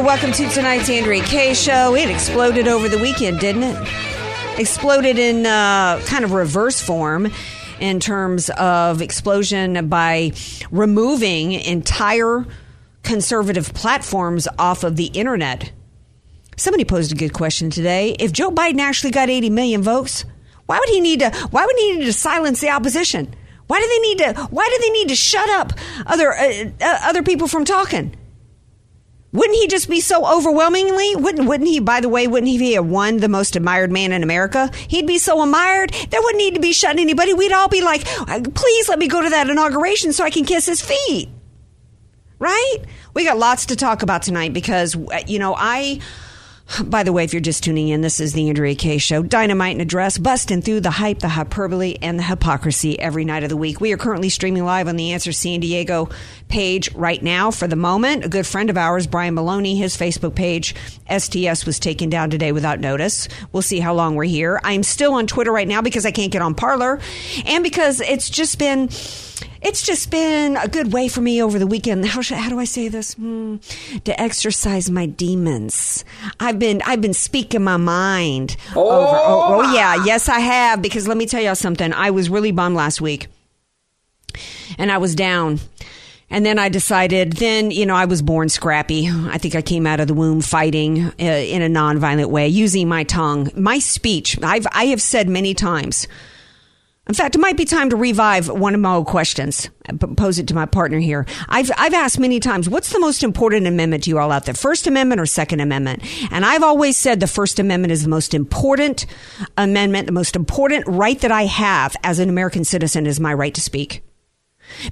Welcome to tonight's Andrea Kaye Show. It exploded over the weekend, didn't it? Exploded in uh, kind of reverse form in terms of explosion by removing entire conservative platforms off of the internet. Somebody posed a good question today. If Joe Biden actually got 80 million votes, why would he need to why would he need to silence the opposition? Why do they need to why do they need to shut up other uh, uh, other people from talking? Wouldn't he just be so overwhelmingly? Wouldn't wouldn't he? By the way, wouldn't he be a one the most admired man in America? He'd be so admired there wouldn't need to be shutting anybody. We'd all be like, please let me go to that inauguration so I can kiss his feet. Right? We got lots to talk about tonight because you know I. By the way, if you're just tuning in, this is the Andrea Kaye Show. Dynamite and Address, busting through the hype, the hyperbole, and the hypocrisy every night of the week. We are currently streaming live on the Answer San Diego page right now for the moment. A good friend of ours, Brian Maloney, his Facebook page, STS, was taken down today without notice. We'll see how long we're here. I'm still on Twitter right now because I can't get on Parler and because it's just been it's just been a good way for me over the weekend. How should, how do I say this? Hmm, to exercise my demons. I've been I've been speaking my mind. Oh. Over, oh, oh yeah, yes I have. Because let me tell y'all something. I was really bummed last week, and I was down. And then I decided, then, you know, I was born scrappy. I think I came out of the womb fighting uh, in a nonviolent way, using my tongue, my speech. I've, I have said many times, in fact, it might be time to revive one of my old questions. Pose it to my partner here. I've I've asked many times, what's the most important amendment to you all out there? First Amendment or Second Amendment? And I've always said the First Amendment is the most important amendment, the most important right that I have as an American citizen is my right to speak.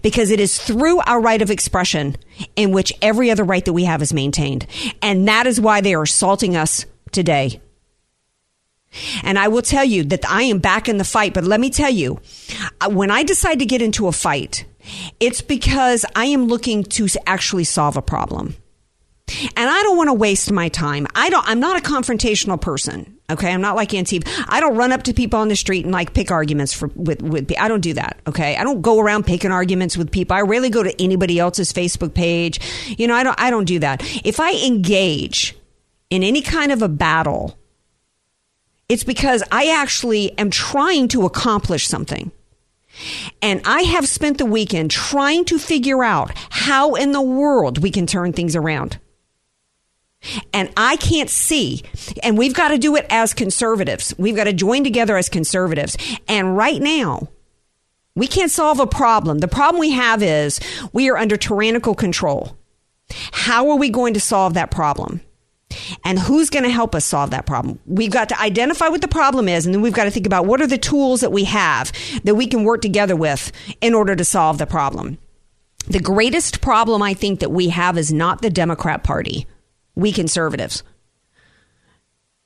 Because it is through our right of expression in which every other right that we have is maintained. And that is why they are assaulting us today and I will tell you that I am back in the fight. But let me tell you, uh, when I decide to get into a fight, it's because I am looking to actually solve a problem. And I don't want to waste my time. I don't, I'm not a confrontational person. Okay. I'm not like Antifa. I don't run up to people on the street and like pick arguments for, with, with, I don't do that. Okay. I don't go around picking arguments with people. I rarely go to anybody else's Facebook page. You know, I don't, I don't do that. If I engage in any kind of a battle, it's because I actually am trying to accomplish something. And I have spent the weekend trying to figure out how in the world we can turn things around. And I can't see. And we've got to do it as conservatives. We've got to join together as conservatives. And right now, we can't solve a problem. The problem we have is we are under tyrannical control. How are we going to solve that problem? And who's going to help us solve that problem? We've got to identify what the problem is, and then we've got to think about what are the tools that we have that we can work together with in order to solve the problem. The greatest problem I think that we have is not the Democrat Party, we conservatives.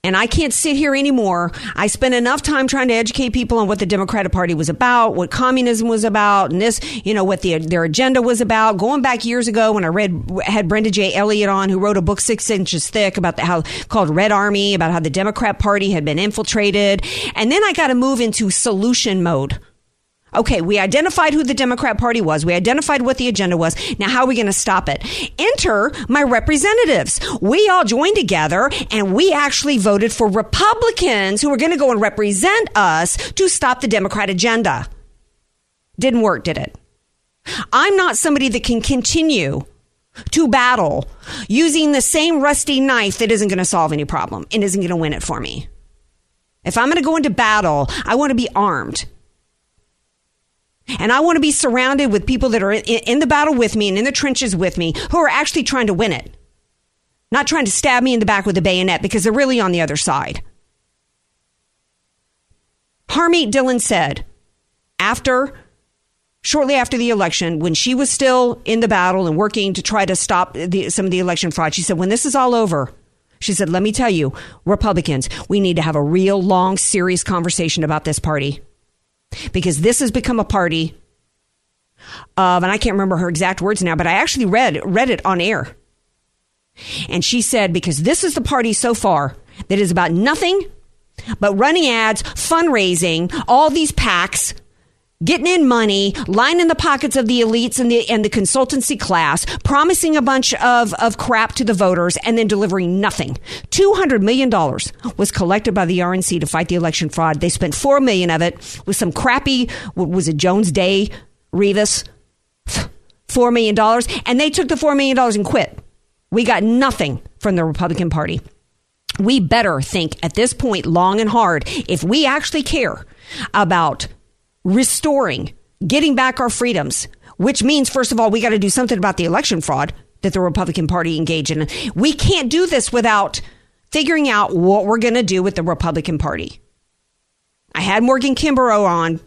And I can't sit here anymore. I spent enough time trying to educate people on what the Democratic Party was about, what communism was about, and this, you know, what the, their agenda was about. Going back years ago when I read, had Brenda J. Elliott on, who wrote a book six inches thick about the, how called Red Army, about how the Democrat Party had been infiltrated. And then I got to move into solution mode. Okay, we identified who the Democrat Party was. We identified what the agenda was. Now, how are we going to stop it? Enter my representatives. We all joined together and we actually voted for Republicans who are going to go and represent us to stop the Democrat agenda. Didn't work, did it? I'm not somebody that can continue to battle using the same rusty knife that isn't going to solve any problem and isn't going to win it for me. If I'm going to go into battle, I want to be armed. And I want to be surrounded with people that are in, the battle with me and in the trenches with me who are actually trying to win it. Not trying to stab me in the back with a bayonet because they're really on the other side. Harmeet Dhillon said after shortly after the election, when she was still in the battle and working to try to stop the, some of the election fraud, she said, when this is all over, she said, let me tell you, Republicans, we need to have a real long, serious conversation about this party because this has become a party of, and I can't remember her exact words now, but I actually read, read it on air. And she said, because this is the party so far that is about nothing but running ads, fundraising, all these PACs, getting in money, lining the pockets of the elites and the and the consultancy class, promising a bunch of, of crap to the voters, and then delivering nothing. Two hundred million dollars was collected by the RNC to fight the election fraud. They spent four million of it with some crappy what was it Jones Day Revis four million dollars, and they took the four million dollars and quit. We got nothing from the Republican Party. We better think at this point long and hard if we actually care about restoring, getting back our freedoms, which means, first of all, we got to do something about the election fraud that the Republican Party engaged in. We can't do this without figuring out what we're going to do with the Republican Party. I had Morgan Kimbrough on,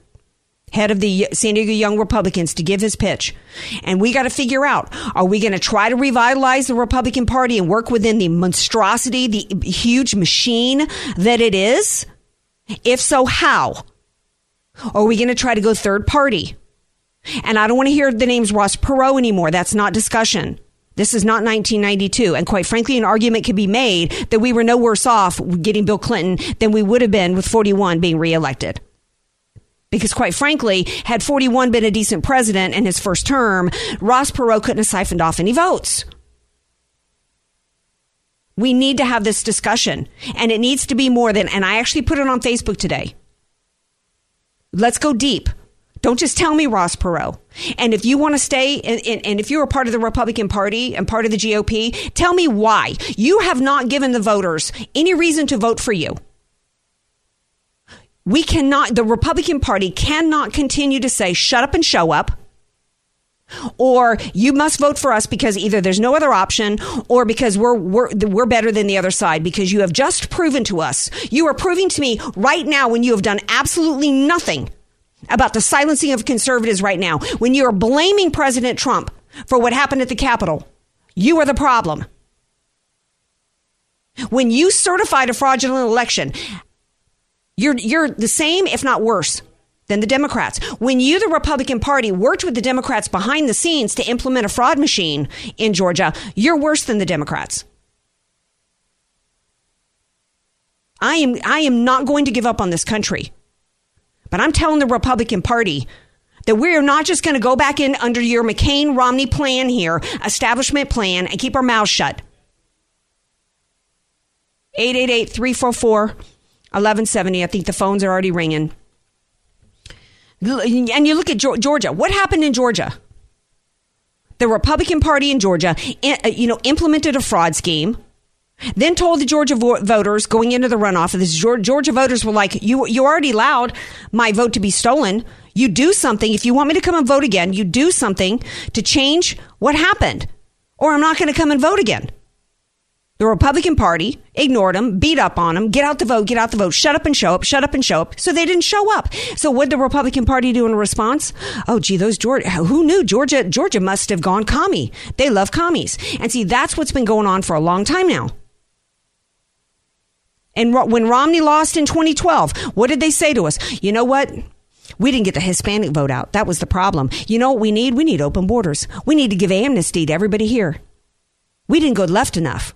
head of the San Diego Young Republicans, to give his pitch. And we got to figure out are we going to try to revitalize the Republican Party and work within the monstrosity, the huge machine that it is? If so, how? Are we going to try to go third party? And I don't want to hear the names Ross Perot anymore. That's not discussion. This is not 1992. And quite frankly, an argument could be made that we were no worse off getting Bill Clinton than we would have been with 41 being reelected. Because quite frankly, had 41 been a decent president in his first term, Ross Perot couldn't have siphoned off any votes. We need to have this discussion. And it needs to be more than, and I actually put it on Facebook today. Let's go deep. Don't just tell me Ross Perot. And if you want to stay, and, and, if you're a part of the Republican Party and part of the GOP, tell me why. You have not given the voters any reason to vote for you. We cannot, the Republican Party cannot continue to say, shut up and show up. Or you must vote for us because either there's no other option or because we're, we're, we're better than the other side because you have just proven to us. You are proving to me right now when you have done absolutely nothing about the silencing of conservatives right now, when you are blaming President Trump for what happened at the Capitol. You are the problem. When you certified a fraudulent election, you're, you're the same, if not worse than the Democrats. When you, the Republican Party, worked with the Democrats behind the scenes to implement a fraud machine in Georgia, you're worse than the Democrats. I am, I am not going to give up on this country. But I'm telling the Republican Party that we're not just going to go back in under your McCain Romney plan here, establishment plan, and keep our mouths shut. 888 344 1170. I think the phones are already ringing. And you look at Georgia. What happened in Georgia? The Republican Party in Georgia, uh, you know, implemented a fraud scheme. Then told the Georgia voters going into the runoff, this Georgia voters were like, "You, you already allowed my vote to be stolen. You do something if you want me to come and vote again. You do something to change what happened, or I'm not going to come and vote again." The Republican Party ignored them, beat up on them, get out the vote, get out the vote, shut up and show up, shut up and show up. So they didn't show up. So what did the Republican Party do in response? Oh, gee, those Georgia, who knew Georgia, Georgia must have gone commie. They love commies. And see, that's what's been going on for a long time now. And when Romney lost in 2012, what did they say to us? You know what? We didn't get the Hispanic vote out. That was the problem. You know what we need? We need open borders. We need to give amnesty to everybody here. We didn't go left enough.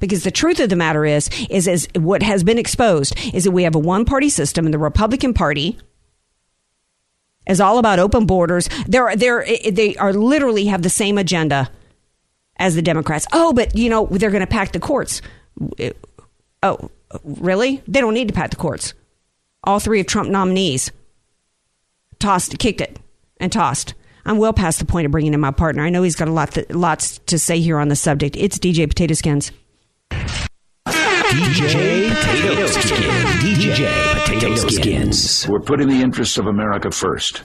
Because the truth of the matter is, is, is what has been exposed is that we have a one party system and the Republican Party is all about open borders. They're, they're, they are literally have the same agenda as the Democrats. Oh, but you know, they're going to pack the courts. Uh, oh, really? They don't need to pack the courts. All three of Trump nominees tossed, kicked it, and tossed. I'm well past the point of bringing in my partner. I know he's got a lot, th- lots to say here on the subject. It's DJ Potato Skins. DJ Potato Skins. DJ Potato Skins. We're putting the interests of America first.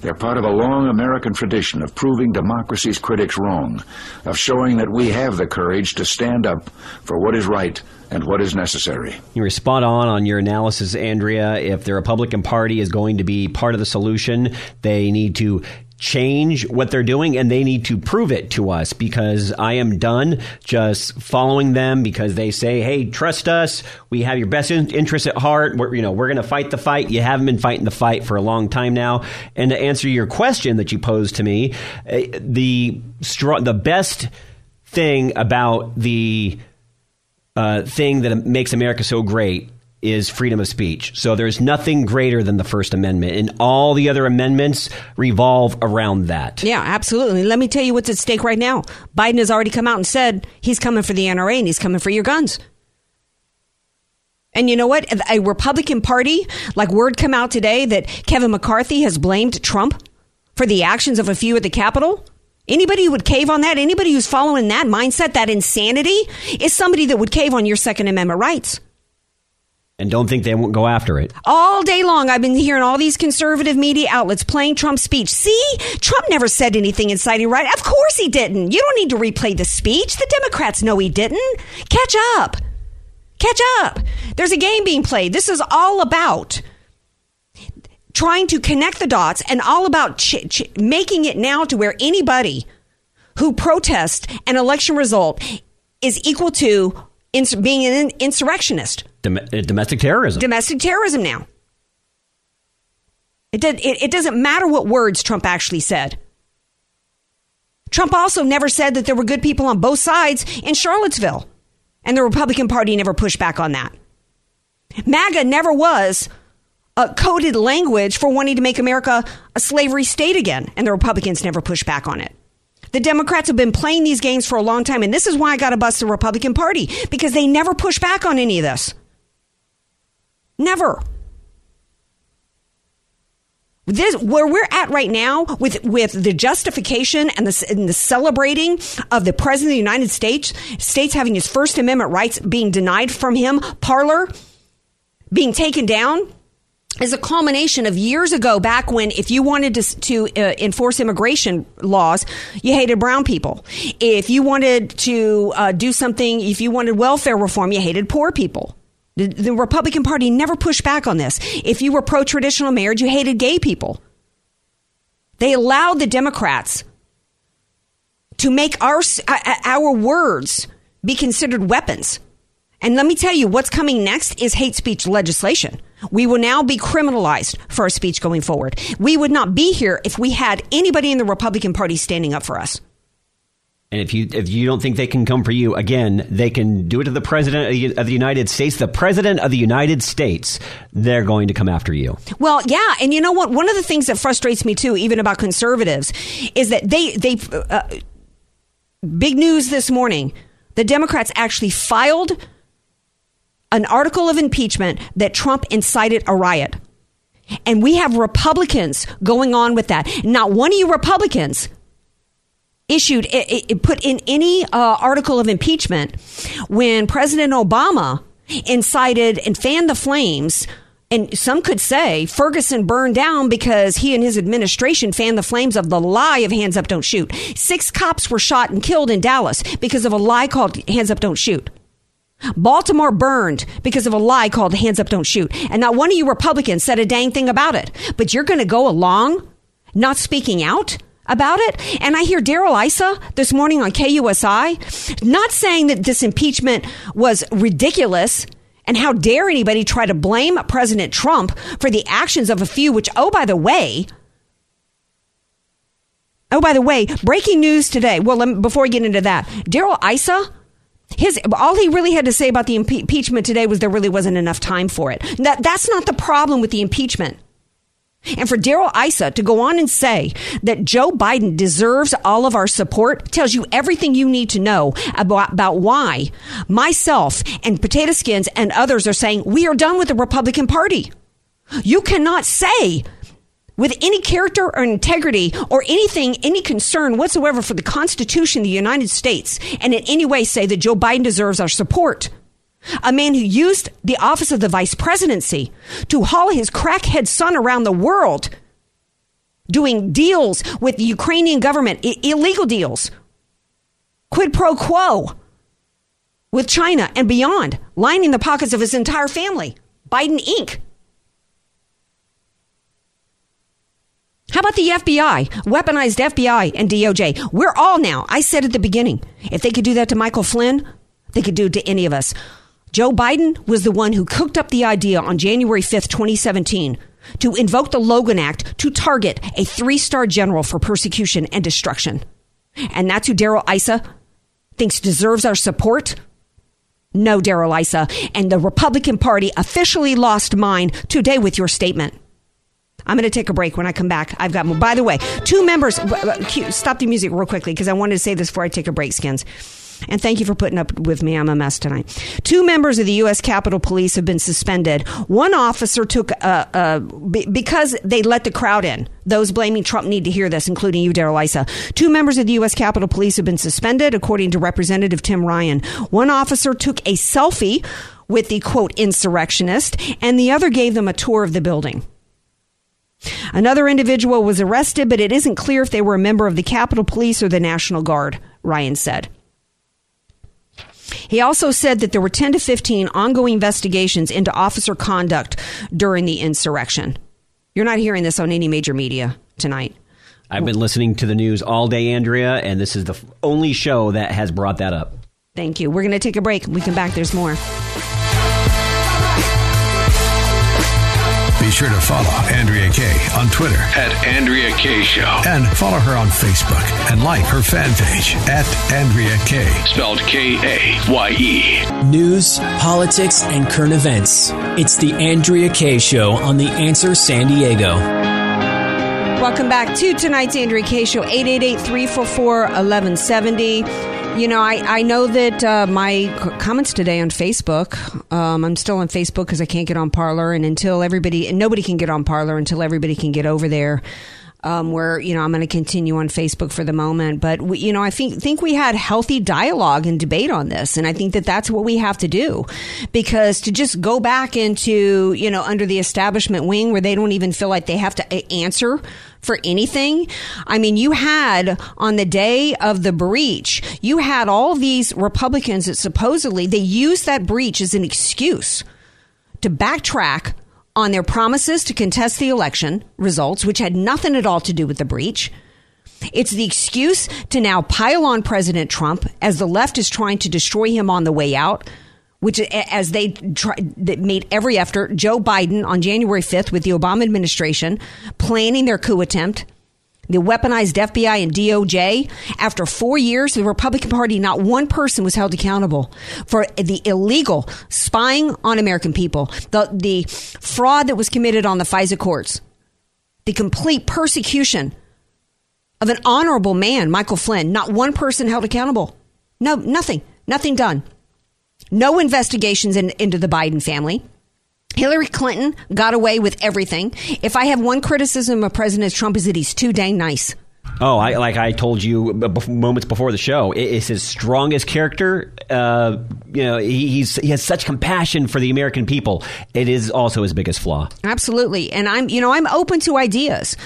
They're part of a long American tradition of proving democracy's critics wrong, of showing that we have the courage to stand up for what is right and what is necessary. You were spot on on your analysis, Andrea. If the Republican Party is going to be part of the solution, they need to change what they're doing and they need to prove it to us because I am done just following them because they say, "Hey, trust us. We have your best in- interests at heart. We're, you know, we're going to fight the fight. You haven't been fighting the fight for a long time now." And to answer your question that you posed to me, uh, the str- the best thing about the uh, thing that makes America so great is freedom of speech. So there's nothing greater than the First Amendment, and all the other amendments revolve around that. Yeah, absolutely. Let me tell you what's at stake right now. Biden has already come out and said he's coming for the NRA and he's coming for your guns. And you know what? A Republican Party, like word come out today that Kevin McCarthy has blamed Trump for the actions of a few at the Capitol. Anybody who would cave on that, anybody who's following that mindset, that insanity, is somebody that would cave on your Second Amendment rights and don't think they won't go after it. All day long, I've been hearing all these conservative media outlets playing Trump's speech. See, Trump never said anything inciting right. Of course he didn't. You don't need to replay the speech. The Democrats know he didn't. Catch up. Catch up. There's a game being played. This is all about trying to connect the dots and all about ch- ch- making it now to where anybody who protests an election result is equal to ins- being an insurrectionist. Dom- uh, domestic terrorism. Domestic terrorism now. It, did, it, it doesn't matter what words Trump actually said. Trump also never said that there were good people on both sides in Charlottesville. And the Republican Party never pushed back on that. MAGA never was a coded language for wanting to make America a slavery state again. And the Republicans never pushed back on it. The Democrats have been playing these games for a long time, and this is why I got to bust the Republican Party because they never push back on any of this. Never. This, where we're at right now with, with the justification and the, and the celebrating of the President of the United States, states having his First Amendment rights being denied from him, Parler being taken down, is a culmination of years ago back when if you wanted to, to uh, enforce immigration laws you hated brown people. If you wanted to uh, do something if you wanted welfare reform you hated poor people. The, the republican party never pushed back on this. If you were pro-traditional marriage you hated gay people. They allowed the democrats to make our our words be considered weapons. And let me tell you what's coming next is hate speech legislation we will now be criminalized for our speech going forward. We would not be here if we had anybody in the Republican Party standing up for us. And if you if you don't think they can come for you again, they can do it to the president of the United States. The president of the United States, they're going to come after you. Well, yeah, and you know what? One of the things that frustrates me too, even about conservatives, is that they they uh, big news this morning. The Democrats actually filed an article of impeachment that Trump incited a riot. And we have Republicans going on with that. Not one of you Republicans issued, it, it put in any uh, article of impeachment when President Obama incited and fanned the flames. And some could say Ferguson burned down because he and his administration fanned the flames of the lie of hands up, don't shoot. Six cops were shot and killed in Dallas because of a lie called hands up, don't shoot. Baltimore burned because of a lie called hands up, don't shoot. And not one of you Republicans said a dang thing about it. But you're going to go along not speaking out about it. And I hear Darrell Issa this morning on KUSI not saying that this impeachment was ridiculous. And how dare anybody try to blame President Trump for the actions of a few, which, oh, by the way, oh, by the way, breaking news today. Well, me, before we get into that, Darrell Issa his all he really had to say about the impeachment today was there really wasn't enough time for it. That that's not the problem with the impeachment. And for Darrell Issa to go on and say that Joe Biden deserves all of our support tells you everything you need to know about, about why myself and Potato Skins and others are saying we are done with the Republican Party. You cannot say with any character or integrity or anything, any concern whatsoever for the Constitution of the United States and in any way say that Joe Biden deserves our support. A man who used the office of the vice presidency to haul his crackhead son around the world, doing deals with the Ukrainian government, I- illegal deals, quid pro quo with China and beyond, lining the pockets of his entire family. Biden Inc. How about the FBI? Weaponized FBI and DOJ. We're all now. I said at the beginning, if they could do that to Michael Flynn, they could do it to any of us. Joe Biden was the one who cooked up the idea on January 5th, 2017, to invoke the Logan Act to target a three star general for persecution and destruction. And that's who Darrell Issa thinks deserves our support? No, Darrell Issa. And the Republican Party officially lost mine today with your statement. I'm going to take a break. When I come back, I've got more. By the way, two members. Stop the music real quickly because I wanted to say this before I take a break, Skins. And thank you for putting up with me. I'm a mess tonight. Two members of the U.S. Capitol Police have been suspended. One officer took, uh, uh, b- because they let the crowd in. Those blaming Trump need to hear this, including you, Darrell Issa. Two members of the U.S. Capitol Police have been suspended, according to Representative Tim Ryan. One officer took a selfie with the quote insurrectionist, and the other gave them a tour of the building. Another individual was arrested, but it isn't clear if they were a member of the Capitol Police or the National Guard, Ryan said. He also said that there were 10 to 15 ongoing investigations into officer conduct during the insurrection. You're not hearing this on any major media tonight. I've been listening to the news all day, Andrea, and this is the only show that has brought that up. Thank you. We're going to take a break. We come back. There's more. Be sure to follow Andrea Kaye on Twitter at Andrea Kaye Show. and follow her on Facebook and like her fan page at Andrea Kaye. Spelled K A Y E. News, politics, and current events. It's the Andrea Kaye Show on The Answer San Diego. Welcome back to tonight's Andrea Kaye Show, 888-344-1170. You know, I, I know that uh, my comments today on Facebook, um, I'm still on Facebook because I can't get on Parler, and until everybody, and nobody can get on Parler until everybody can get over there. Um, where you know I'm going to continue on Facebook for the moment, but we, you know I think think we had healthy dialogue and debate on this, and I think that that's what we have to do, because to just go back into you know under the establishment wing where they don't even feel like they have to answer for anything. I mean, you had on the day of the breach, you had all these Republicans that supposedly they used that breach as an excuse to backtrack on their promises to contest the election results, which had nothing at all to do with the breach. It's the excuse to now pile on President Trump as the left is trying to destroy him on the way out, which as they made every effort. Joe Biden on January 5th with the Obama administration planning their coup attempt. The weaponized FBI and DOJ. After four years, the Republican Party, not one person was held accountable for the illegal spying on American people, the, the fraud that was committed on the FISA courts, the complete persecution of an honorable man, Michael Flynn. Not one person held accountable. No, nothing. Nothing done. No investigations in, into the Biden family. Hillary Clinton got away with everything. If I have one criticism of President Trump is that he's too dang nice. Oh, I, like I told you moments before the show, it is his strongest character. Uh, you know, he, he's he has such compassion for the American people. It is also his biggest flaw. Absolutely. And I'm, you know, I'm open to ideas.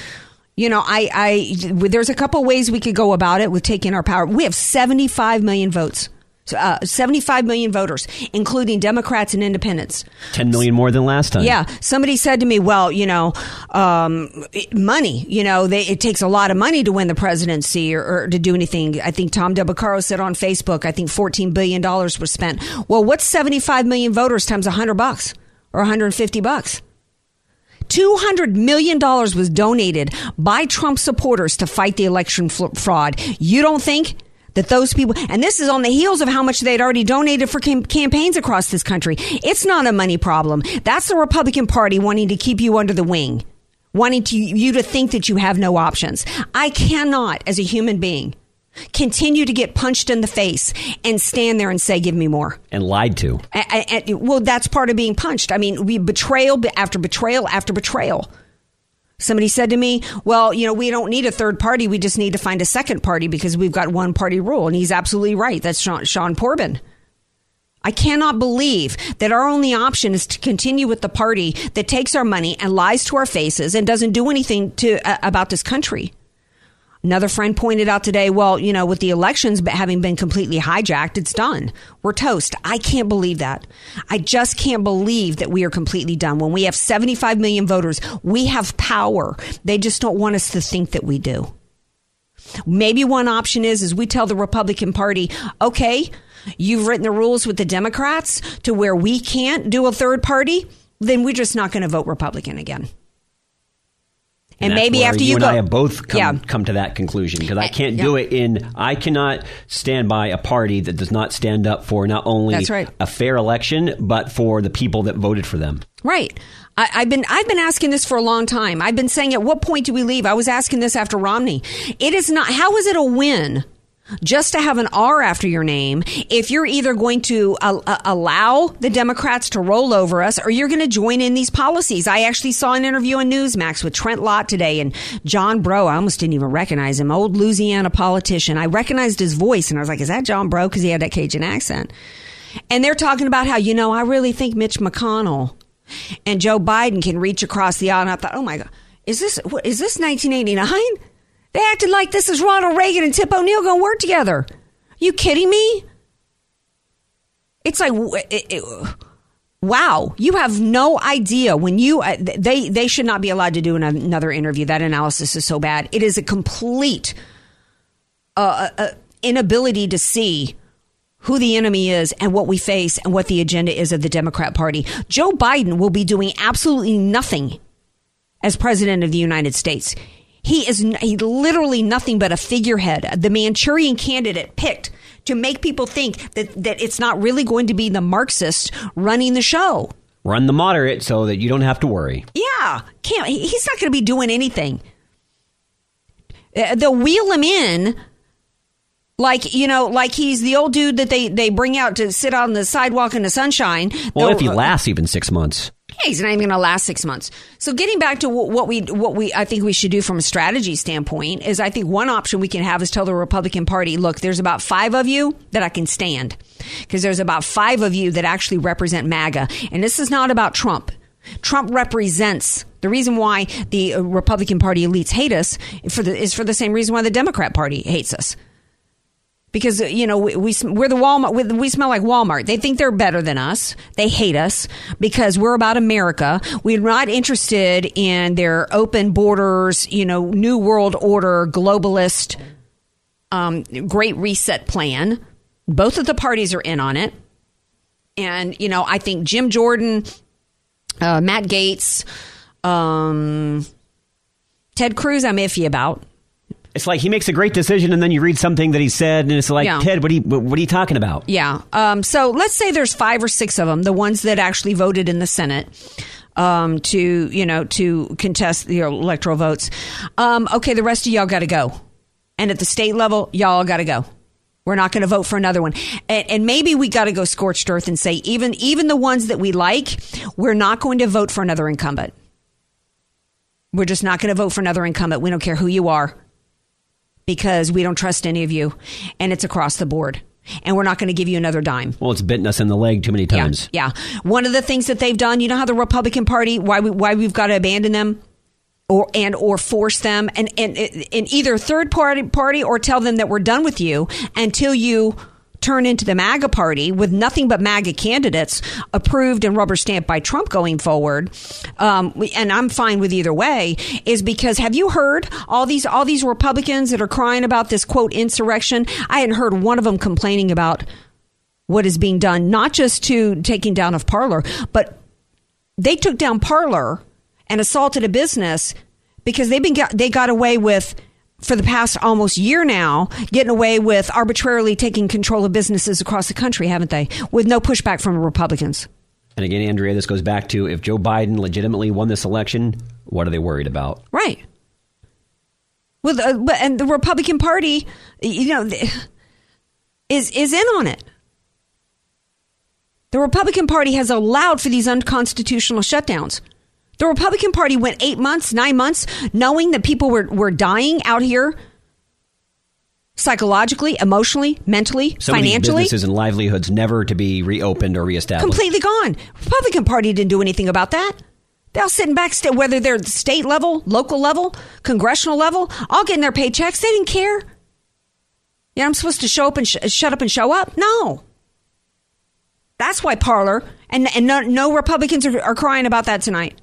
You know, I, I, there's a couple ways we could go about it with taking our power. We have 75 million votes. Uh, 75 million voters, including Democrats and independents. Ten million more than last time. Yeah, somebody said to me, "Well, you know, um, money. You know, they, it takes a lot of money to win the presidency or, or to do anything." I think Tom DeBacaro said on Facebook, "I think 14 billion dollars was spent." Well, what's 75 million voters times 100 bucks or 150 bucks? $200 million was donated by Trump supporters to fight the election fraud. You don't think that those people, and this is on the heels of how much they'd already donated for cam- campaigns across this country. It's not a money problem. That's the Republican Party wanting to keep you under the wing, wanting to, you to think that you have no options. I cannot, as a human being, continue to get punched in the face and stand there and say, give me more. and lied to. A- a- a- well, that's part of being punched. I mean, we betrayal after betrayal after betrayal. Somebody said to me, well, you know, we don't need a third party. We just need to find a second party because we've got one party rule. And he's absolutely right. That's Sean, Sean. I cannot believe that our only option is to continue with the party that takes our money and lies to our faces and doesn't do anything to uh, about this country. Another friend pointed out today, well, you know, with the elections having been completely hijacked, it's done. We're toast. I can't believe that. I just can't believe that we are completely done. When we have 75 million voters, we have power. They just don't want us to think that we do. Maybe one option is is we tell the Republican Party, okay, you've written the rules with the Democrats to where we can't do a third party, then we're just not going to vote Republican again. And, that's maybe after you, you, and go, I have both come, yeah, come to that conclusion because I Uh, can't yeah. do it in. I cannot stand by a party that does not stand up for not only That's right. a fair election but for the people that voted for them. Right. I, I've been I've been asking this for a long time. I've been saying, at what point do we leave? I was asking this after Romney. It is not. How is it a win? Just to have an R after your name, if you're either going to uh, uh, allow the Democrats to roll over us or you're going to join in these policies. I actually saw an interview on Newsmax with Trent Lott today and John Breaux. I almost didn't even recognize him. Old Louisiana politician. I recognized his voice and I was like, is that John Breaux? Because he had that Cajun accent. And they're talking about how, you know, I really think Mitch McConnell and Joe Biden can reach across the aisle. And I thought, oh my God, is this, what, is this 1989? They acted like this is Ronald Reagan and Tip O'Neill going to work together. You kidding me? It's like, it, it, wow, you have no idea when you, uh, they, they should not be allowed to do an- another interview. That analysis is so bad. It is a complete uh, uh, inability to see who the enemy is and what we face and what the agenda is of the Democrat Party. Joe Biden will be doing absolutely nothing as president of the United States. He is he literally nothing but a figurehead, the Manchurian candidate picked to make people think that, that it's not really going to be the Marxist running the show. Run the moderate so that you don't have to worry. Yeah, can't he's not going to be doing anything. Uh, They'll wheel him in, like you know, like he's the old dude that they they bring out to sit on the sidewalk in the sunshine. Well, They'll- if he lasts even six months. Yeah, he's not even going to last six months. So, getting back to what we what we I think we should do from a strategy standpoint is I think one option we can have is tell the Republican Party, look, there's about five of you that I can stand because there's about five of you that actually represent MAGA, and this is not about Trump. Trump represents the reason why the uh, Republican Party elites hate us for the, is for the same reason why the Democrat Party hates us because you know we, we we're the Walmart we, we smell like Walmart. They think they're better than us. They hate us because we're about America. We're not interested in their open borders, you know, new world order, globalist, um, great reset plan. Both of the parties are in on it, and you know I think Jim Jordan, uh, Matt Gaetz, um, Ted Cruz, I'm iffy about. It's like he makes a great decision, and then you read something that he said, and it's like, Yeah. Ted, what are you, what are you talking about? Yeah. Um, so let's say there's five or six of them, the ones that actually voted in the Senate um, to, you know, to contest the electoral votes. Um, okay, the rest of y'all got to go. And at the state level, y'all got to go. We're not going to vote for another one. And, and maybe we got to go scorched earth and say, even, even the ones that we like, we're not going to vote for another incumbent. We're just not going to vote for another incumbent. We don't care who you are because we don't trust any of you. And it's across the board. And we're not going to give you another dime. Well, it's bitten us in the leg too many times. Yeah. One of the things that they've done, you know how the Republican Party, why we, why we've got to abandon them or and or force them and and in either third party party or tell them that we're done with you until you turn into the MAGA party with nothing but MAGA candidates approved and rubber stamped by Trump going forward. Um, and I'm fine with either way. Is because have you heard all these all these Republicans that are crying about this quote insurrection? I hadn't heard one of them complaining about what is being done, not just to taking down of Parler, but they took down Parler and assaulted a business because they've been got, they got away with for the past almost year now getting away with arbitrarily taking control of businesses across the country, haven't they? With no pushback from Republicans. And again, Andrea, this goes back to if Joe Biden legitimately won this election, what are they worried about? Right. With uh, and the Republican Party, you know, is is in on it. The Republican Party has allowed for these unconstitutional shutdowns. The Republican Party went eight months, nine months, knowing that people were, were dying out here psychologically, emotionally, mentally, these financially. businesses and livelihoods never to be reopened or reestablished. completely gone. Republican Party didn't do anything about that. They're all sitting back, whether they're at the state level, local level, congressional level, all getting their paychecks. They didn't care. Yeah, I'm supposed to show up and sh- shut up and show up. No, that's why Parler and and no, no Republicans are, are crying about that tonight.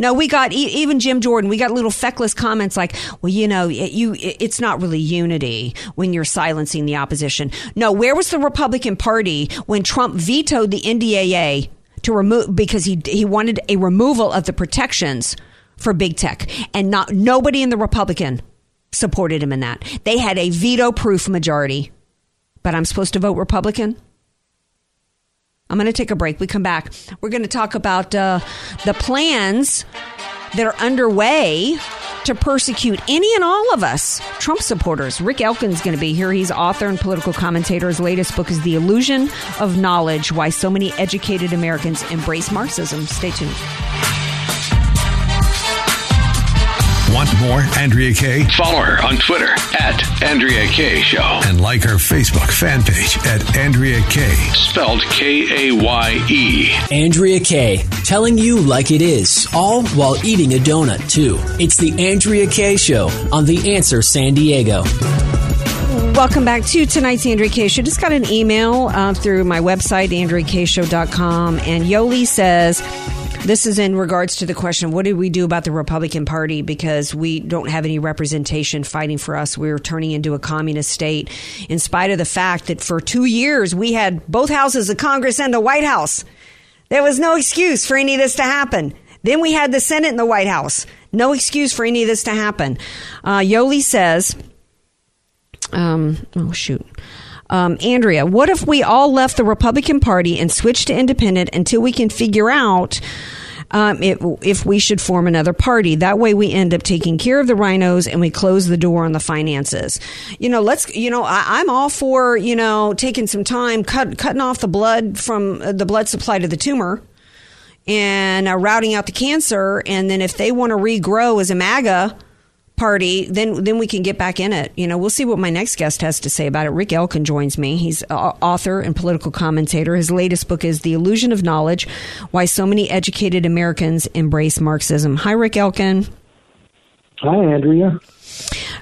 No, we got even Jim Jordan. We got little feckless comments like, "Well, you know, it, you it, it's not really unity when you're silencing the opposition." No, where was the Republican Party when Trump vetoed the NDAA to remove because he he wanted a removal of the protections for big tech, and not nobody in the Republican supported him in that. They had a veto-proof majority, but I'm supposed to vote Republican. I'm going to take a break. We come back. We're going to talk about uh, the plans that are underway to persecute any and all of us Trump supporters. Rick Elkin's going to be here. He's author and political commentator. His latest book is The Illusion of Knowledge Why So Many Educated Americans Embrace Marxism. Stay tuned. Want more Andrea Kaye? Follow her on Twitter at Andrea Kaye Show. And like her Facebook fan page at Andrea Kaye. Spelled K A Y E. Andrea Kaye, telling you like it is, all while eating a donut, too. It's the Andrea Kaye Show on The Answer San Diego. Welcome back to tonight's Andrea Kaye Show. Just got an email uh, through my website, AndreaKShow.com, and Yoli says, this is in regards to the question what did we do about the Republican Party because we don't have any representation fighting for us? We're turning into a communist state, in spite of the fact that for two years we had both houses of Congress and the White House. There was no excuse for any of this to happen. Then we had the Senate and the White House. No excuse for any of this to happen. Uh, Yoli says, um, oh shoot. Um, Andrea, what if we all left the Republican Party and switched to independent until we can figure out um, if, if we should form another party? That way, we end up taking care of the rhinos and we close the door on the finances. You know, let's. You know, I, I'm all for you know taking some time, cut, cutting off the blood from uh, the blood supply to the tumor and uh, routing out the cancer. And then if they want to regrow as a MAGA party, then then we can get back in it. You know, we'll see what my next guest has to say about it. Rick Elkin joins me. He's uh, author and political commentator. His latest book is The Illusion of Knowledge: Why So Many Educated Americans Embrace Marxism. Hi, Rick Elkin. Hi, Andrea.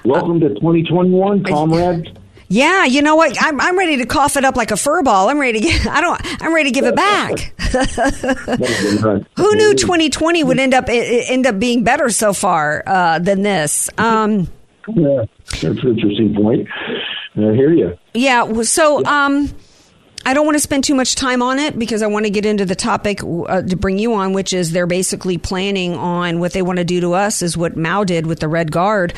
Welcome to 2021, comrade. Yeah, you know what? I'm I'm ready to cough it up like a fur ball. I'm ready to get. I don't. I'm ready to give it back. Who knew 2020 would end up end up being better so far uh, than this? Um, yeah, that's an interesting point. I hear you. Yeah. So, um, I don't want to spend too much time on it because I want to get into the topic uh, to bring you on, which is they're basically planning on what they want to do to us, is what Mao did with the Red Guard.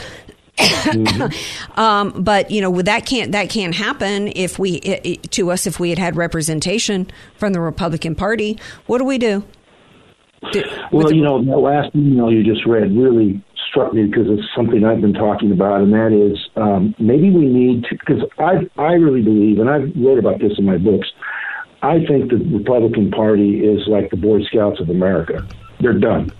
Mm-hmm. um, but you know, that can't that can't happen if we it, to us if we had had representation from the Republican Party. What do we do? do well, the, you know, that last email you just read really struck me because it's something I've been talking about, and that is um, maybe we need to because I I really believe, and I've wrote about this in my books. I think the Republican Party is like the Boy Scouts of America. They're done.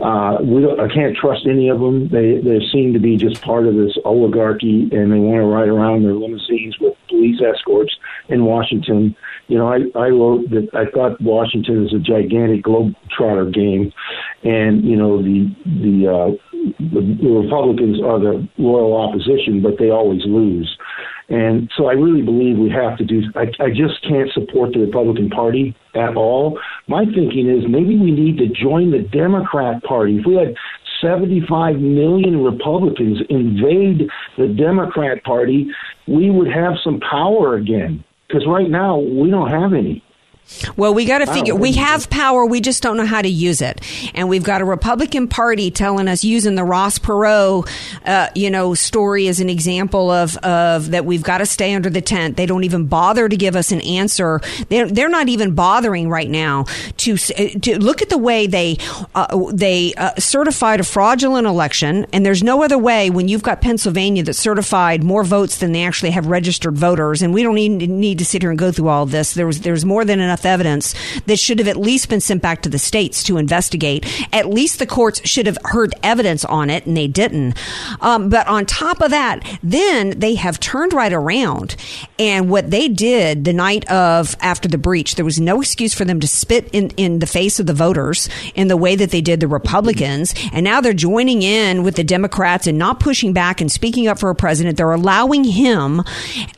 Uh, we I can't trust any of them. They they seem to be just part of this oligarchy, and they want to ride around in their limousines with police escorts in Washington. You know, I I wrote that I thought Washington is a gigantic globetrotter game, and you know the the uh, the, the Republicans are the loyal opposition, but they always lose. And so I really believe we have to do, I, I just can't support the Republican Party at all. My thinking is maybe we need to join the Democrat Party. If we had 75 million Republicans invade the Democrat Party, we would have some power again. Because right now, we don't have any. Well, we got to figure. We have power. We just don't know how to use it. And we've got a Republican Party telling us using the Ross Perot, uh, you know, story as an example of of that we've got to stay under the tent. They don't even bother to give us an answer. They're they're not even bothering right now to to look at the way they uh, they uh, certified a fraudulent election. And there's no other way when you've got Pennsylvania that certified more votes than they actually have registered voters. And we don't need need to sit here and go through all of this. There was there's more than enough enough evidence that should have at least been sent back to the states to investigate. At least the courts should have heard evidence on it, and they didn't. Um, but on top of that, then they have turned right around, and what they did the night of after the breach, there was no excuse for them to spit in in the face of the voters in the way that they did the Republicans, and now they're joining in with the Democrats and not pushing back and speaking up for a president. They're allowing him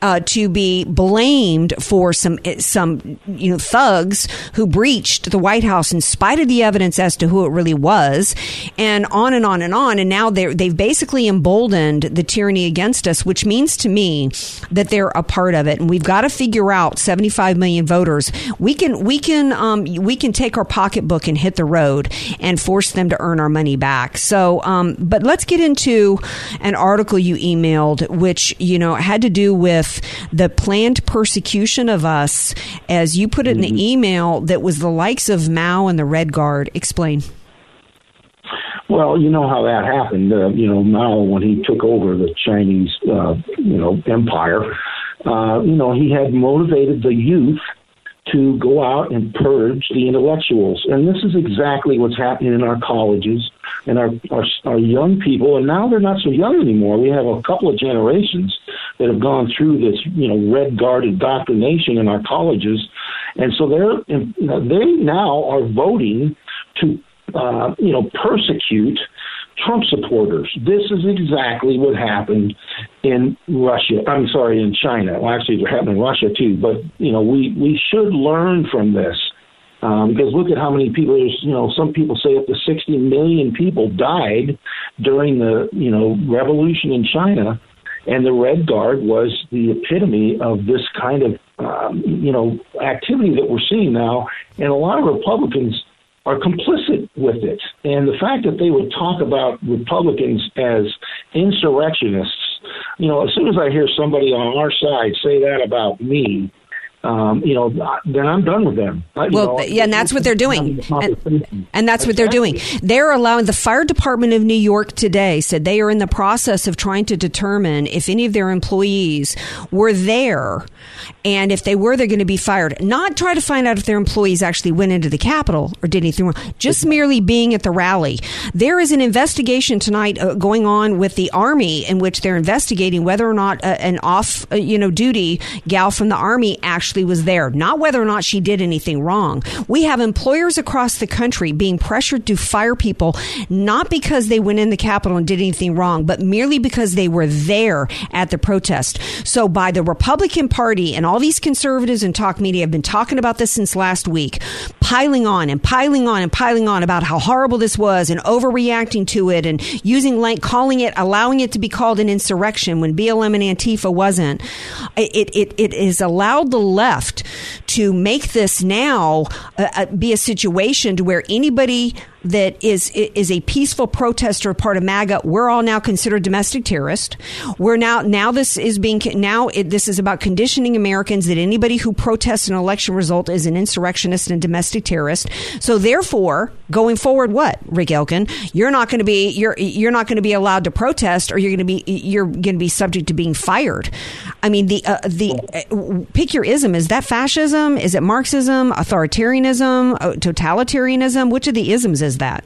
uh, to be blamed for some some you know thugs who breached the White House in spite of the evidence as to who it really was, and on and on and on. And now they they've basically emboldened the tyranny against us, which means to me that they're a part of it. And we've got to figure out 75 million voters. We can we can um, we can take our pocketbook and hit the road and force them to earn our money back. So, um, but let's get into an article you emailed, which you know had to do with the planned persecution of us, as you put it mm-hmm. in the mm-hmm. email. That was the likes of Mao and the Red Guard. Explain. Well, you know how that happened. Uh, you know, Mao, when he took over the Chinese, uh, you know, empire, uh, you know, he had motivated the youth to go out and purge the intellectuals. And this is exactly what's happening in our colleges and our, our, our young people. And now they're not so young anymore. We have a couple of generations that have gone through this, you know, red guard indoctrination in our colleges. And so they're, they now are voting to, uh, you know, persecute Trump supporters. This is exactly what happened in Russia. I'm sorry, in China. Well, actually, it happened in Russia too. But you know, we we should learn from this um, because look at how many people. There's you know, some people say up to 60 million people died during the you know revolution in China, and the Red Guard was the epitome of this kind of um, you know activity that we're seeing now. And a lot of Republicans are complicit with it. And the fact that they would talk about Republicans as insurrectionists, you know, as soon as I hear somebody on our side say that about me, um, you know, then I'm done with them. well, know, yeah, and that's what they're doing. And, and that's what they're doing. They're allowing the fire department of New York today said they are in the process of trying to determine if any of their employees were there and if they were, they're going to be fired. Not try to find out if their employees actually went into the Capitol or did anything wrong. Just merely being at the rally. There is an investigation tonight uh, going on with the Army in which they're investigating whether or not uh, an off, uh, you know, duty gal from the Army actually was there. Not whether or not she did anything wrong. We have employers across the country being pressured to fire people not because they went in the Capitol and did anything wrong, but merely because they were there at the protest. So by the Republican Party and all these conservatives and talk media have been talking about this since last week, piling on and piling on and piling on about how horrible this was and overreacting to it and using like calling it, allowing it to be called an insurrection when BLM and Antifa wasn't. It, it, it has allowed the left to make this now uh, uh be a situation to where anybody that is is a peaceful protester, part of MAGA, we're all now considered domestic terrorists. We're now now this is being now it, this is about conditioning Americans that anybody who protests an election result is an insurrectionist and domestic terrorist. So therefore, going forward, what Rick Elkin, you're not going to be you're you're not going to be allowed to protest, or you're going to be you're going to be subject to being fired. I mean the uh, the uh, pick your ism. Is that fascism? Is it Marxism? Authoritarianism? Uh, totalitarianism? Which of the isms is is that?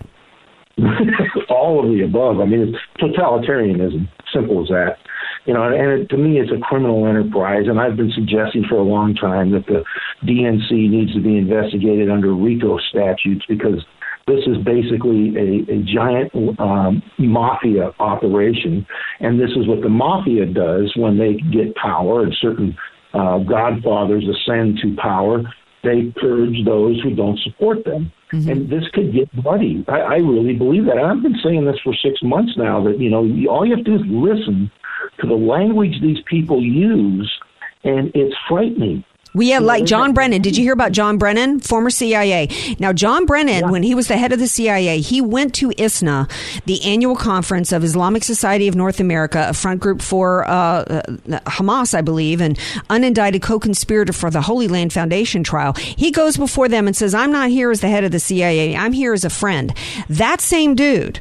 All of the above. I mean, it's totalitarianism. Simple as that. You know, and it, to me, it's a criminal enterprise. And I've been suggesting for a long time that the DNC needs to be investigated under RICO statutes because this is basically a, a giant um, mafia operation. And this is what the mafia does when they get power and certain uh, godfathers ascend to power. They purge those who don't support them. Mm-hmm. And this could get bloody. I, I really believe that. And I've been saying this for six months now that, you know, all you have to do is listen to the language these people use, and it's frightening. We have like John Brennan. Did you hear about John Brennan, former CIA? Now, John Brennan, yeah. when he was the head of the CIA, he went to ISNA, the annual conference of Islamic Society of North America, a front group for uh, uh, Hamas, I believe, and unindicted co-conspirator for the Holy Land Foundation trial. He goes before them and says, "I'm not here as the head of the CIA. I'm here as a friend." That same dude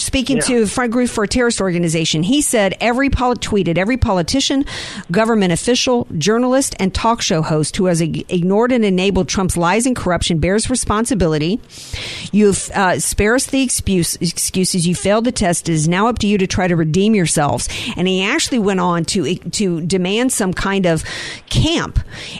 speaking Yeah. to Front Group for a Terrorist Organization. He said every poli- tweeted every politician, government official, journalist, and talk show host who has ig- ignored and enabled Trump's lies and corruption bears responsibility. You've uh, spare us the excuse, excuses. You failed the test. It is now up to you to try to redeem yourselves. And he actually went on to to demand some kind of camp,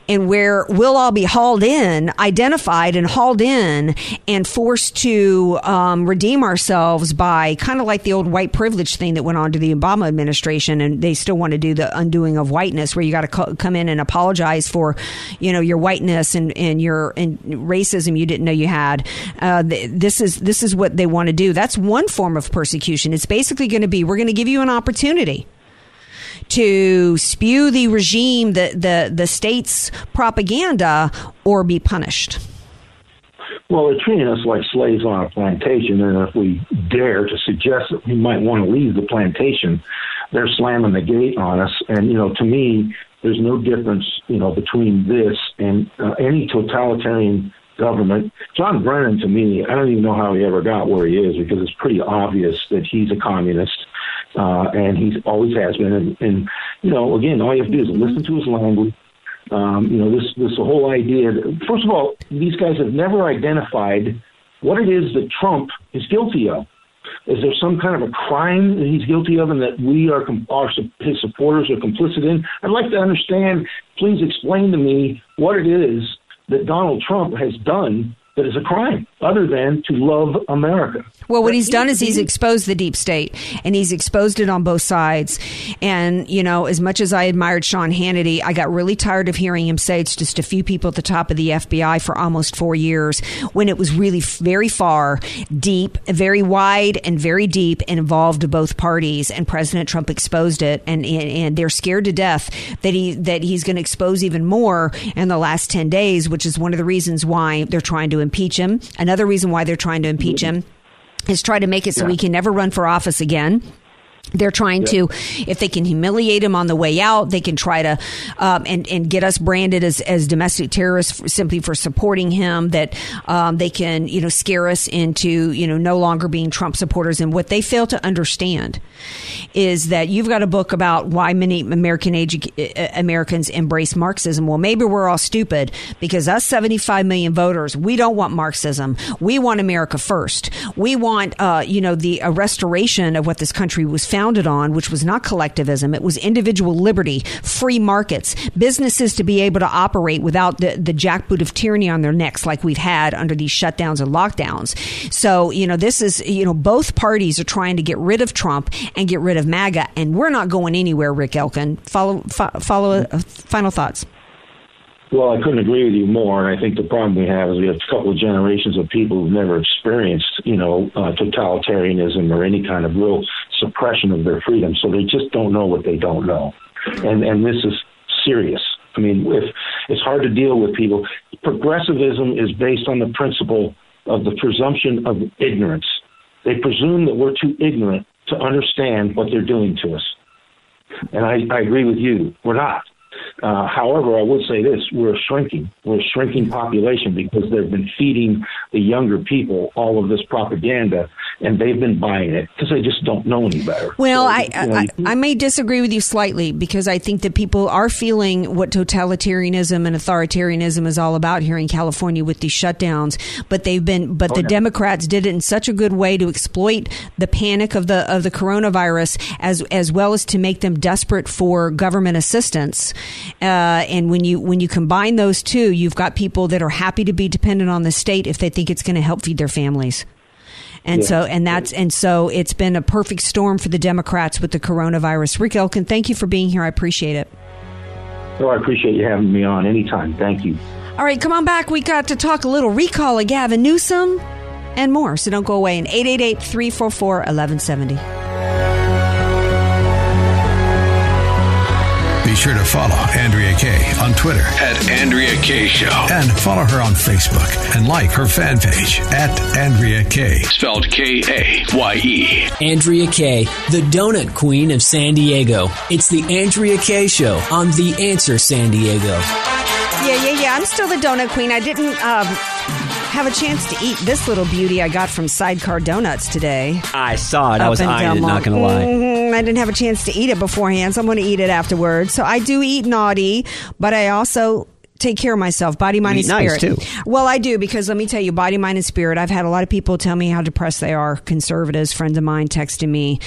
and where we'll all be hauled in, identified, and hauled in, and forced to um, redeem ourselves by kind of like the old white privilege thing that went on to the Obama administration, and they still want to do the undoing of whiteness, where you got to co- come in and apologize for, you know, your whiteness and, and your and racism you didn't know you had. Uh, th- this is this is what they want to do. That's one form of persecution. It's basically going to be we're going to give you an opportunity to spew the regime, the the the state's propaganda, or be punished. Well, they're treating us like slaves on a plantation, and if we dare to suggest that we might want to leave the plantation, they're slamming the gate on us. And you know, to me, there's no difference, you know, between this and uh, any totalitarian government. John Brennan, to me, I don't even know how he ever got where he is because it's pretty obvious that he's a communist. Uh, and he's always has been. And, and, you know, again, all you have to do is listen to his language, um, you know, this this whole idea. That, first of all, these guys have never identified what it is that Trump is guilty of. Is there some kind of a crime that he's guilty of, and that we are our his supporters are complicit in? I'd like to understand. Please explain to me what it is that Donald Trump has done that is a crime, other than to love America. Well, what he's done is he's exposed the deep state and he's exposed it on both sides. And, you know, as much as I admired Sean Hannity, I got really tired of hearing him say it's just a few people at the top of the FBI for almost four years when it was really very far, deep, very wide, and very deep and involved both parties. And President Trump exposed it. And, and, and they're scared to death that he, that he's going to expose even more in the last 10 days, which is one of the reasons why they're trying to impeach him. Another reason why they're trying to impeach him is try to make it so Yeah. he can never run for office again. They're trying to, if they can humiliate him on the way out, they can try to um, and and get us branded as, as domestic terrorists simply for supporting him. That um, they can, you know, scare us into, you know, no longer being Trump supporters. And what they fail to understand is that you've got a book about why many American edu- uh, Americans embrace Marxism. Well, maybe we're all stupid because us 75 million voters, we don't want Marxism. We want America first. We want, uh, you know, the a restoration of what this country was founded on, which was not collectivism. It was individual liberty, free markets, businesses to be able to operate without the, the jackboot of tyranny on their necks like we've had under these shutdowns and lockdowns. So, you know, this is, you know, both parties are trying to get rid of Trump and get rid of MAGA, and we're not going anywhere, Rick Elkin. Follow, fo- follow, uh, final thoughts. Well, I couldn't agree with you more. And I think the problem we have is we have a couple of generations of people who've never experienced, you know, uh, totalitarianism or any kind of real suppression of their freedom. So they just don't know what they don't know. And and this is serious. I mean, if it's hard to deal with people, progressivism is based on the principle of the presumption of ignorance. They presume that we're too ignorant to understand what they're doing to us. And I, I agree with you. We're not. Uh, however, I would say this: we're shrinking. We're shrinking population because they've been feeding the younger people all of this propaganda, and they've been buying it because they just don't know any better. Well, So, I, you know, I I may disagree with you slightly because I think that people are feeling what totalitarianism and authoritarianism is all about here in California with these shutdowns. But they've been, but the yeah. Democrats did it in such a good way to exploit the panic of the of the coronavirus as as well as to make them desperate for government assistance. Uh, and when you when you combine those two, you've got people that are happy to be dependent on the state if they think it's going to help feed their families. And Yeah. so, and that's, and so it's been a perfect storm for the Democrats with the coronavirus. Rick Elkin, thank you for being here. I appreciate it. oh, I appreciate you having me on anytime. Thank you. All right, come on back. We got to talk a little recall of Gavin Newsom and more. So don't go away. And 888 344 1170. Be sure to follow Andrea Kaye on Twitter At Andrea Kaye Show. and follow her on Facebook and like her fan page at Andrea Kaye. Spelled K A Y E. Andrea Kaye, the donut queen of San Diego. It's the Andrea Kaye Show on The Answer San Diego. Yeah, yeah, yeah. I'm still the donut queen. I didn't. Um, have a chance to eat this little beauty I got from Sidecar Donuts today. I saw it. I was eyeing it, not going to lie. Mm-hmm. I didn't have a chance to eat it beforehand, so I'm going to eat it afterwards. So I do eat naughty, but I also take care of myself, body, mind, and spirit. Nice. Well, I do because let me tell you, body, mind, and spirit. I've had a lot of people tell me how depressed they are. Conservatives, friends of mine, texting me.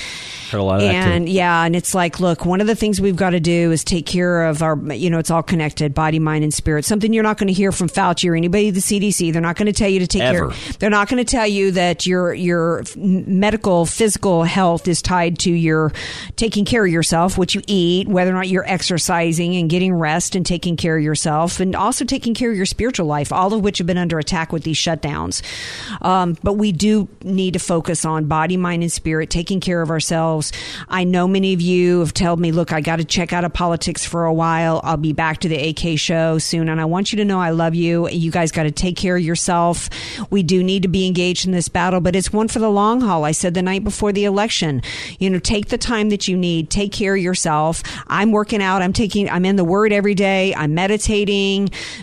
Heard a lot of and yeah, and it's like, look, one of the things we've got to do is take care of our, you know, it's all connected, body, mind, and spirit. Something you're not going to hear from Fauci or anybody at the CDC. They're not going to tell you to take Ever. care. They're not going to tell you that your your medical, physical health is tied to your taking care of yourself, what you eat, whether or not you're exercising and getting rest and taking care of yourself, and also taking care of your spiritual life. All of which have been under attack with these shutdowns. Um, but we do need to focus on body, mind, and spirit, taking care of ourselves. I know many of you have told me, look, I got to check out of politics for a while. I'll be back to the AK show soon. And I want you to know I love you. You guys got to take care of yourself. We do need to be engaged in this battle, but it's one for the long haul. I said the night before the election, you know, take the time that you need, take care of yourself. I'm working out. I'm taking, I'm in the word every day. I'm meditating,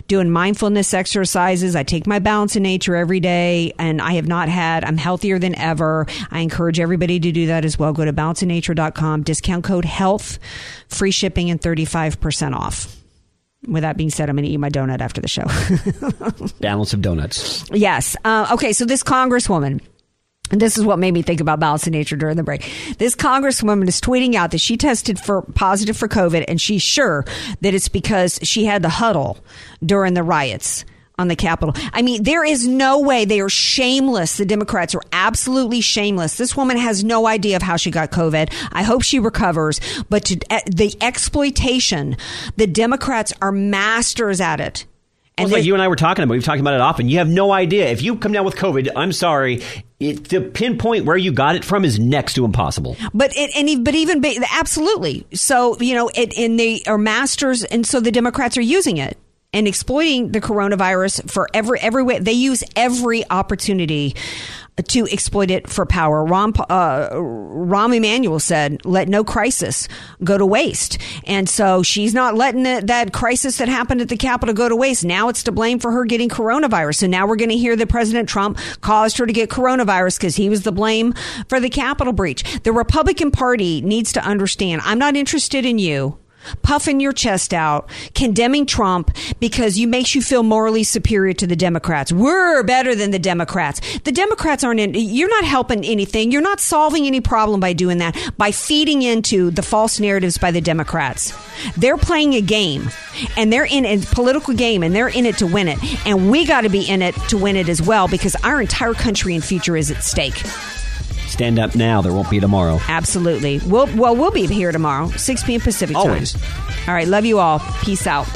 doing mindfulness exercises. I take my balance in nature every day and I have not had, I'm healthier than ever. I encourage everybody to do that as well. Go to balanceinnature.com, discount code health, free shipping and 35% off. With that being said, I'm going to eat my donut after the show. Balance of donuts. yes. Uh, okay. So this congresswoman, and this is what made me think about balance in nature during the break. This congresswoman is tweeting out that she tested for positive for COVID and she's sure that it's because she had the huddle during the riots on the Capitol. I mean, there is no way they are shameless. The Democrats are absolutely shameless. This woman has no idea of how she got COVID. I hope she recovers. But to, uh, the exploitation, the Democrats are masters at it. And they- like you and I were talking about, we've talked about it often. You have no idea. If you come down with COVID, I'm sorry, it, to pinpoint where you got it from is next to impossible. But it, and but even absolutely. So you know, it, and they are masters, and so the Democrats are using it and exploiting the coronavirus for every every way. They use every opportunity to exploit it for power. Ron, uh, Rahm Emanuel said, "Let no crisis go to waste," and so she's not letting that crisis that happened at the Capitol go to waste. Now it's to blame for her getting coronavirus. So now we're going to hear that President Trump caused her to get coronavirus because he was the blame for the Capitol breach. The Republican Party needs to understand. I'm not interested in you puffing your chest out, condemning Trump because you makes you feel morally superior to the Democrats. We're better than the Democrats. The Democrats aren't in, you're not helping anything. You're not solving any problem by doing that, by feeding into the false narratives by the Democrats. They're playing a game and they're in a political game and they're in it to win it. And we got to be in it to win it as well because our entire country and future is at stake. Stand up now. There won't be tomorrow. Absolutely. We'll, well, we'll be here tomorrow, 6 p.m. Pacific time. Always. All right. Love you all. Peace out.